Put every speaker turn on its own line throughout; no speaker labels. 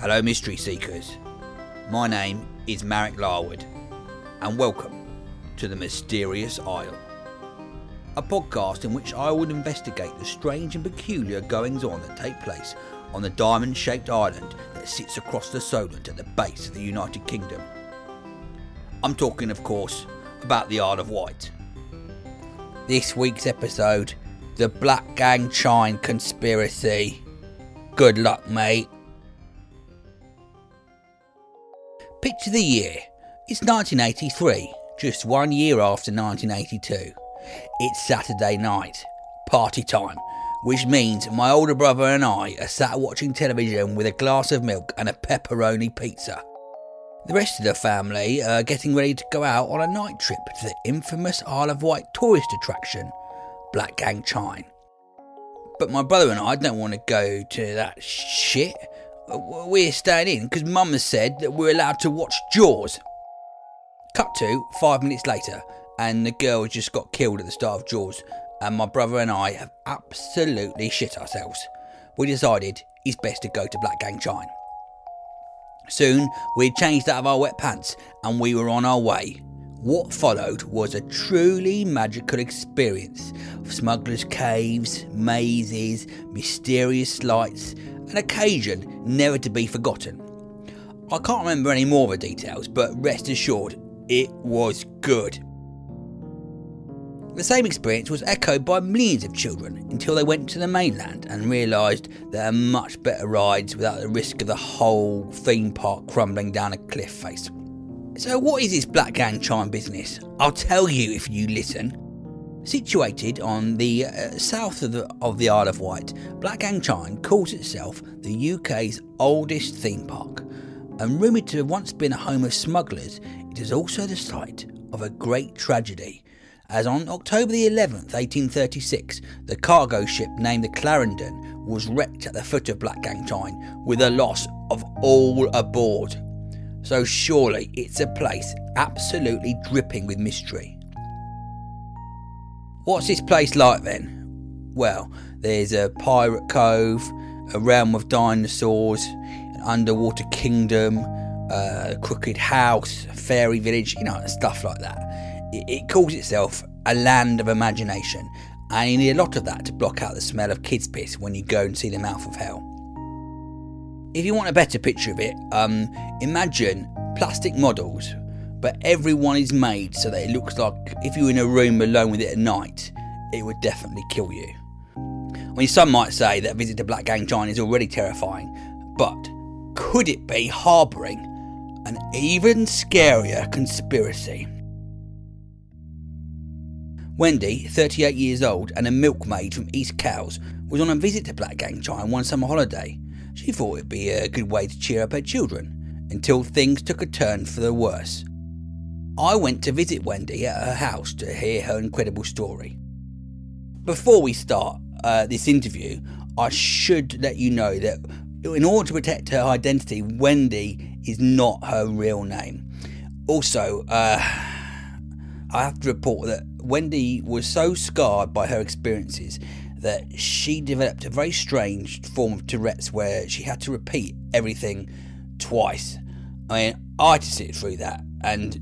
Hello, Mystery Seekers. My name is Marek Larwood, and welcome to The Mysterious Isle, a podcast in which I will investigate the strange and peculiar goings on that take place on the diamond shaped island that sits across the Solent at the base of the United Kingdom. I'm talking, of course, about the Isle of Wight. This week's episode The Blackgang Chine Conspiracy. Good luck, mate. Picture the year. It's 1983, just one year after 1982. It's Saturday night, party time, which means my older brother and I are sat watching television with a glass of milk and a pepperoni pizza. The rest of the family are getting ready to go out on a night trip to the infamous Isle of Wight tourist attraction, Blackgang Chine. But my brother and I don't want to go to that shit. We're staying in because Mum has said that we're allowed to watch Jaws. Cut to five minutes later, and the girl just got killed at the start of Jaws, and my brother and I have absolutely shit ourselves. We decided it's best to go to Blackgang Chine. Soon, we had changed out of our wet pants and we were on our way. What followed was a truly magical experience of smugglers' caves, mazes, mysterious lights, an occasion never to be forgotten. I can't remember any more of the details, but rest assured, it was good. The same experience was echoed by millions of children until they went to the mainland and realised there are much better rides without the risk of the whole theme park crumbling down a cliff face. So, what is this Blackgang Chine business? I'll tell you if you listen. Situated on the uh, south of the, of the Isle of Wight, Blackgang Chine calls itself the UK's oldest theme park. And rumoured to have once been a home of smugglers, it is also the site of a great tragedy as on October the 11th, 1836, the cargo ship named the Clarendon was wrecked at the foot of Blackgang Chine with a loss of all aboard. So surely it's a place absolutely dripping with mystery. What's this place like then? Well, there's a pirate cove, a realm of dinosaurs, an underwater kingdom, a crooked house, a fairy village, you know, stuff like that it calls itself a land of imagination, and you need a lot of that to block out the smell of kids' piss when you go and see the mouth of hell. If you want a better picture of it, um, imagine plastic models, but everyone is made so that it looks like if you were in a room alone with it at night, it would definitely kill you. I mean, some might say that a visit to Blackgang Chine is already terrifying, but could it be harbouring an even scarier conspiracy? Wendy, 38 years old and a milkmaid from East Cowes, was on a visit to Blackgang Chine one summer holiday. She thought it'd be a good way to cheer up her children, until things took a turn for the worse. I went to visit Wendy at her house to hear her incredible story. Before we start uh, this interview, I should let you know that in order to protect her identity, Wendy is not her real name. Also, uh, I have to report that Wendy was so scarred by her experiences that she developed a very strange form of Tourette's where she had to repeat everything twice. I mean, I had to sit through that, and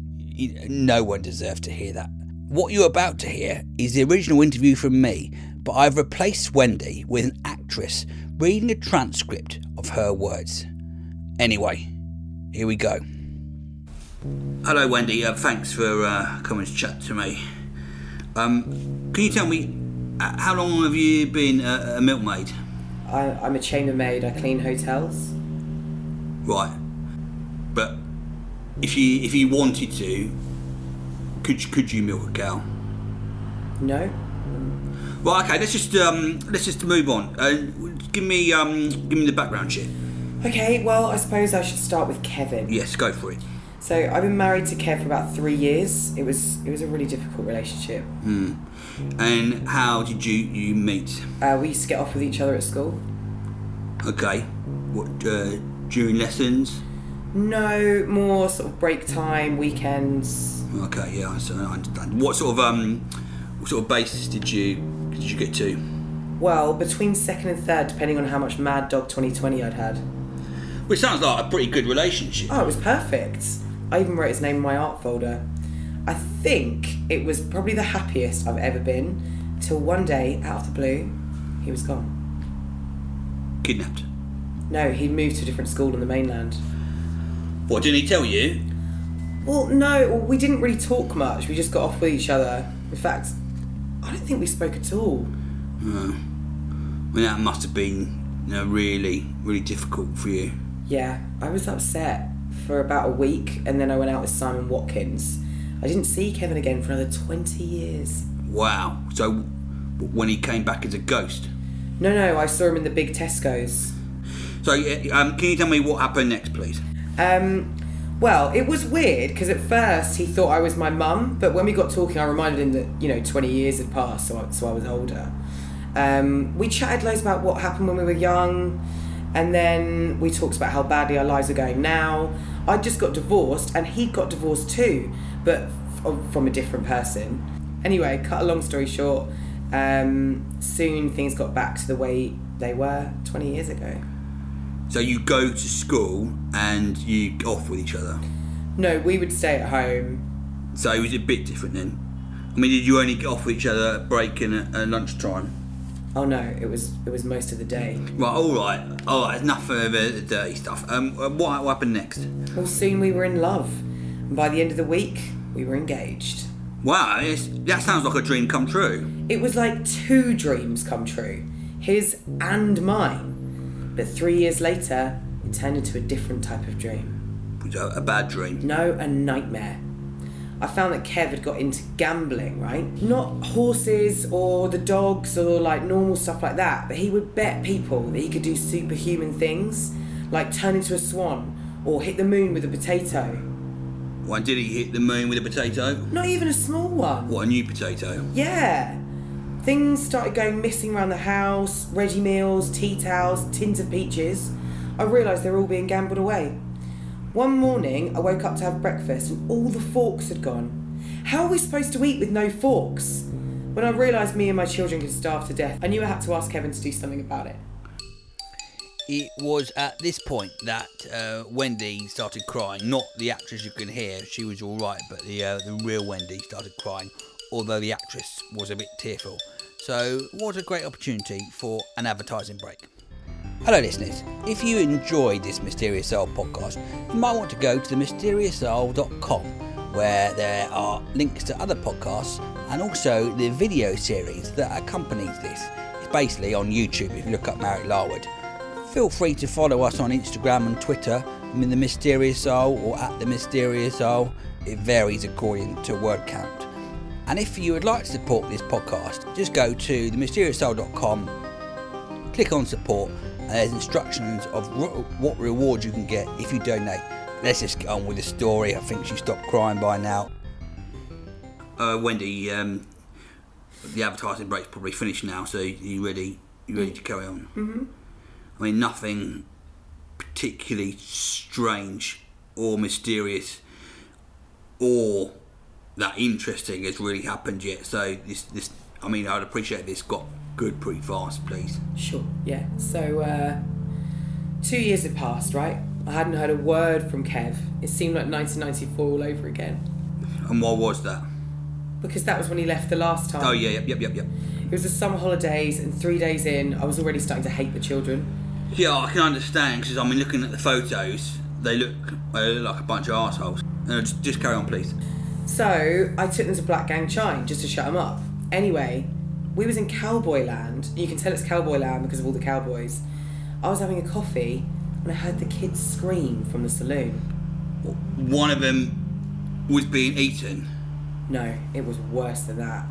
no one deserved to hear that. What you're about to hear is the original interview from me, but I've replaced Wendy with an actress reading a transcript of her words. Anyway, here we go. Hello, Wendy. Uh, thanks for uh, coming to chat to me. Um, can you tell me how long have you been a, a milkmaid?
I, I'm a chambermaid. I clean hotels.
Right, but if you if you wanted to, could you, could you milk a cow?
No.
Well, okay. Let's just um, let's just move on. Uh, give me um, give me the background shit.
Okay. Well, I suppose I should start with Kevin.
Yes, go for it.
So I've been married to Kev for about three years. It was it was a really difficult relationship.
And how did you you meet?
Uh, we used to get off with each other at school.
Okay, what uh, during lessons?
No, more sort of break time, weekends.
Okay, yeah, so I understand. What sort of um, what sort of basis did you did you get to?
Well, between second and third, depending on how much Mad Dog 2020 I'd had.
Which sounds like a pretty good relationship.
Oh, it was perfect. I even wrote his name in my art folder. I think it was probably the happiest I've ever been till one day, out of the blue, he was gone.
Kidnapped.
No, he'd moved to a different school on the mainland.
What didn't he tell you?
Well, no, we didn't really talk much. We just got off with each other. In fact, I don't think we spoke at all.
Uh, I mean, that must have been you know, really really difficult for you.
Yeah, I was upset for about a week and then I went out with Simon Watkins. I didn't see Kevin again for another 20 years.
Wow. So when he came back as a ghost.
No, no, I saw him in the big Tesco's.
So um, can you tell me what happened next, please?
Um, well, it was weird because at first he thought I was my mum, but when we got talking, I reminded him that you know 20 years had passed, so I, so I was older. Um, we chatted loads about what happened when we were young, and then we talked about how badly our lives are going now. I just got divorced, and he got divorced too, but f- from a different person. Anyway, cut a long story short, um, soon things got back to the way they were 20 years ago.
So you go to school and you off with each other.
No, we would stay at home.
So it was a bit different then. I mean, did you only get off with each other at break and at lunchtime?
Oh no, it was it was most of the day.
Right, all right, all right. Enough of the dirty stuff. Um, uh, what, what happened next?
Well, soon we were in love, and by the end of the week, we were engaged.
Wow, that sounds like a dream come true.
It was like two dreams come true, his and mine. But three years later, it turned into a different type of dream.
A bad dream.
No, a nightmare. I found that Kev had got into gambling, right? Not horses or the dogs or like normal stuff like that, but he would bet people that he could do superhuman things, like turn into a swan or hit the moon with a potato.
When did he hit the moon with a potato?
Not even a small one.
What, a new potato?
Yeah. Things started going missing around the house ready meals, tea towels, tins of peaches. I realised they were all being gambled away. One morning, I woke up to have breakfast and all the forks had gone. How are we supposed to eat with no forks? When I realised me and my children could starve to death, I knew I had to ask Kevin to do something about it.
It was at this point that uh, Wendy started crying. Not the actress you can hear; she was all right, but the uh, the real Wendy started crying. Although the actress was a bit tearful. So, what a great opportunity for an advertising break. Hello, listeners. If you enjoyed this Mysterious Isle podcast, you might want to go to themysteriousisle.com where there are links to other podcasts and also the video series that accompanies this. It's basically on YouTube if you look up Marek Larwood. Feel free to follow us on Instagram and Twitter, I'm in The Mysterious Isle or at The Mysterious Isle. It varies according to word count. And if you would like to support this podcast, just go to themysteriousisle.com click on support and there's instructions of re- what reward you can get if you donate. Let's just get on with the story. I think she stopped crying by now. Uh, Wendy, um, the advertising break's probably finished now, so you ready? You ready to carry on? Mm-hmm. I mean, nothing particularly strange or mysterious or that interesting has really happened yet. So this, this, I mean, I'd appreciate this got good pretty fast, please.
Sure, yeah. So, uh, two years had passed, right? I hadn't heard a word from Kev. It seemed like 1994 all over again.
And what was that?
Because that was when he left the last time.
Oh yeah, yep, yep, yep, yep.
It was the summer holidays, and three days in, I was already starting to hate the children.
Yeah, I can understand because I mean, looking at the photos, they look, they look like a bunch of assholes. No, just, just carry on, please.
So I took them to Blackgang Chine just to shut them up. Anyway, we was in Cowboy Land. You can tell it's Cowboy Land because of all the cowboys. I was having a coffee and I heard the kids scream from the saloon.
One of them was being eaten,
No, it was worse than that.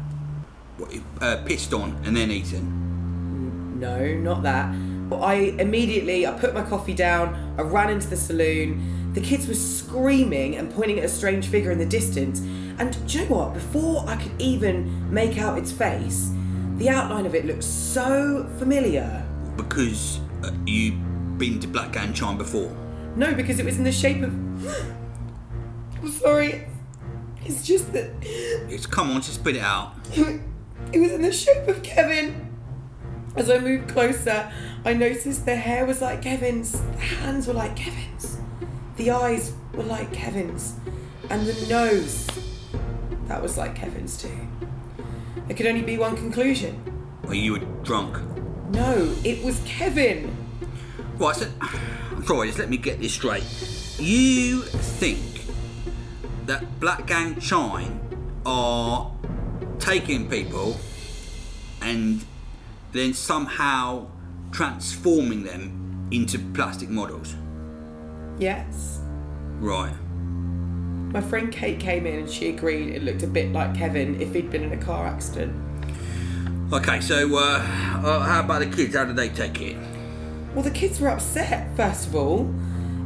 what, uh, pissed on, and then eaten.
No, not that. But I immediately I put my coffee down. I ran into the saloon. The kids were screaming and pointing at a strange figure in the distance. And do you know what? Before I could even make out its face, the outline of it looked so familiar.
Because uh, you've been to Blackgang Chine before.
No, because it was in the shape of. I'm sorry. It's just that
It's come on, just spit it out.
it was in the shape of Kevin. As I moved closer, I noticed the hair was like Kevin's, the hands were like Kevin's, the eyes were like Kevin's, and the nose that was like Kevin's too. There could only be one conclusion.
Well, you were drunk.
No, it was Kevin.
Right, so, sorry, just let me get this straight. You think that Blackgang Chine are taking people and then somehow transforming them into plastic models?
Yes.
Right.
My friend Kate came in and she agreed it looked a bit like Kevin if he'd been in a car accident.
Okay, so uh, uh, how about the kids? How did they take it?
Well, the kids were upset, first of all,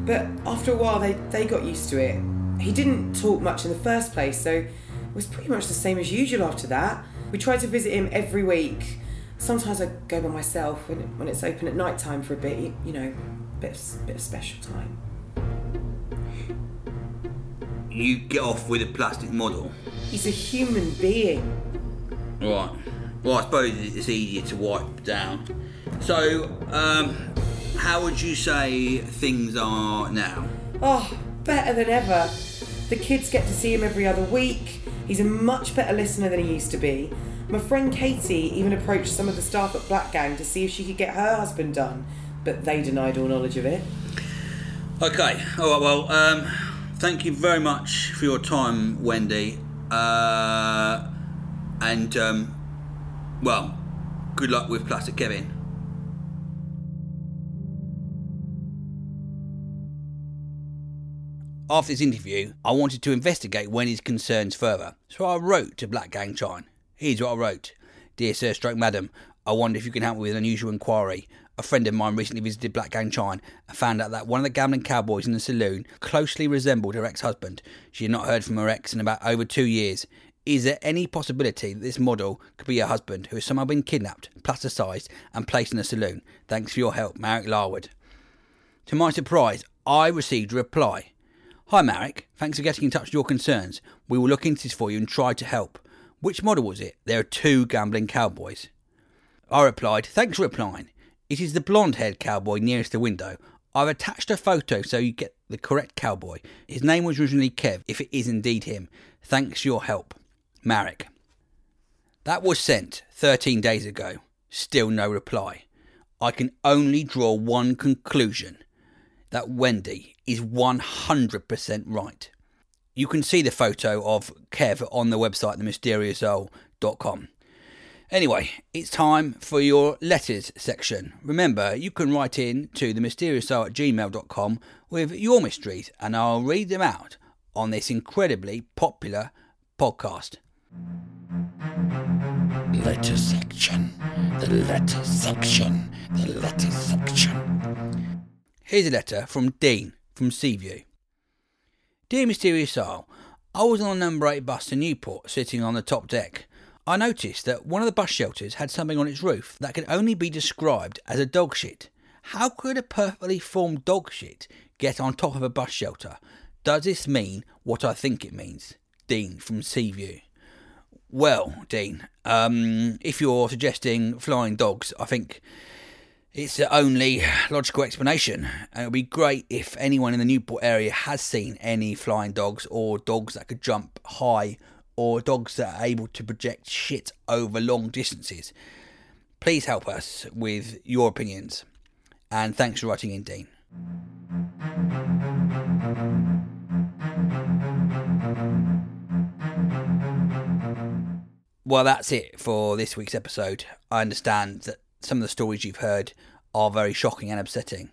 but after a while they, they got used to it. He didn't talk much in the first place, so it was pretty much the same as usual after that. We tried to visit him every week. Sometimes I go by myself when, it, when it's open at night time for a bit, you, you know, bit of, bit of special time.
You get off with a plastic model.
He's a human being.
Right. Well, I suppose it's easier to wipe down. So, um, how would you say things are now?
Oh, better than ever. The kids get to see him every other week. He's a much better listener than he used to be. My friend Katie even approached some of the staff at Blackgang to see if she could get her husband done, but they denied all knowledge of it.
Okay. All right. Well, um, thank you very much for your time, Wendy. Uh, and um, well, good luck with Plastic Kevin. After this interview, I wanted to investigate Wendy's concerns further, so I wrote to Blackgang Chine. Here's what I wrote Dear Sir Stroke Madam, I wonder if you can help me with an unusual inquiry. A friend of mine recently visited Blackgang Chine and found out that one of the gambling cowboys in the saloon closely resembled her ex husband. She had not heard from her ex in about over two years. Is there any possibility that this model could be her husband who has somehow been kidnapped, plasticized, and placed in a saloon? Thanks for your help, Marek Larwood. To my surprise, I received a reply. Hi, Marek. Thanks for getting in touch with your concerns. We will look into this for you and try to help. Which model was it? There are two gambling cowboys. I replied, Thanks for replying. It is the blonde haired cowboy nearest the window. I've attached a photo so you get the correct cowboy. His name was originally Kev, if it is indeed him. Thanks your help. Marek. That was sent 13 days ago. Still no reply. I can only draw one conclusion that Wendy is 100% right. You can see the photo of Kev on the website, themysteriousisle.com. Anyway, it's time for your letters section. Remember, you can write in to themysteriousisle at gmail.com with your mysteries, and I'll read them out on this incredibly popular podcast.
Letter section. The letter section. The letter section.
Here's a letter from Dean from Seaview. Dear Mysterious Isle, I was on a number 8 bus to Newport, sitting on the top deck. I noticed that one of the bus shelters had something on its roof that could only be described as a dog shit. How could a perfectly formed dog shit get on top of a bus shelter? Does this mean what I think it means? Dean from Seaview. Well, Dean, um, if you're suggesting flying dogs, I think it's the only logical explanation. And it would be great if anyone in the Newport area has seen any flying dogs or dogs that could jump high or dogs that are able to project shit over long distances. Please help us with your opinions. And thanks for writing in, Dean. Well, that's it for this week's episode. I understand that some of the stories you've heard are very shocking and upsetting.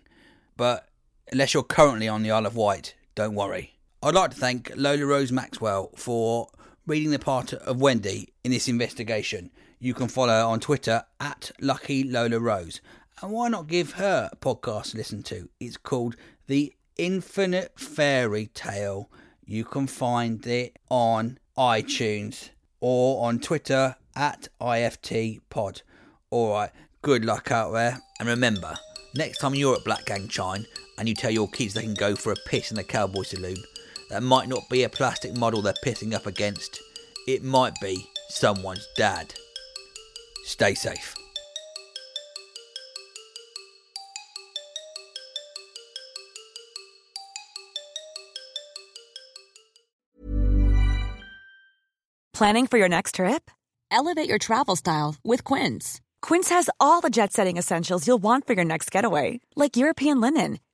But unless you're currently on the Isle of Wight, don't worry. I'd like to thank Lola Rose Maxwell for reading the part of Wendy in this investigation. You can follow her on Twitter at Lucky Lola Rose. And why not give her a podcast to listen to? It's called The Infinite Fairy Tale. You can find it on iTunes or on Twitter at IFT Pod. Alright, good luck out there. And remember, next time you're at Blackgang Chine and you tell your kids they can go for a piss in the cowboy saloon, that might not be a plastic model they're pissing up against. It might be someone's dad. Stay safe.
Planning for your next trip? Elevate your travel style with Quince. Quince has all the jet setting essentials you'll want for your next getaway, like European linen,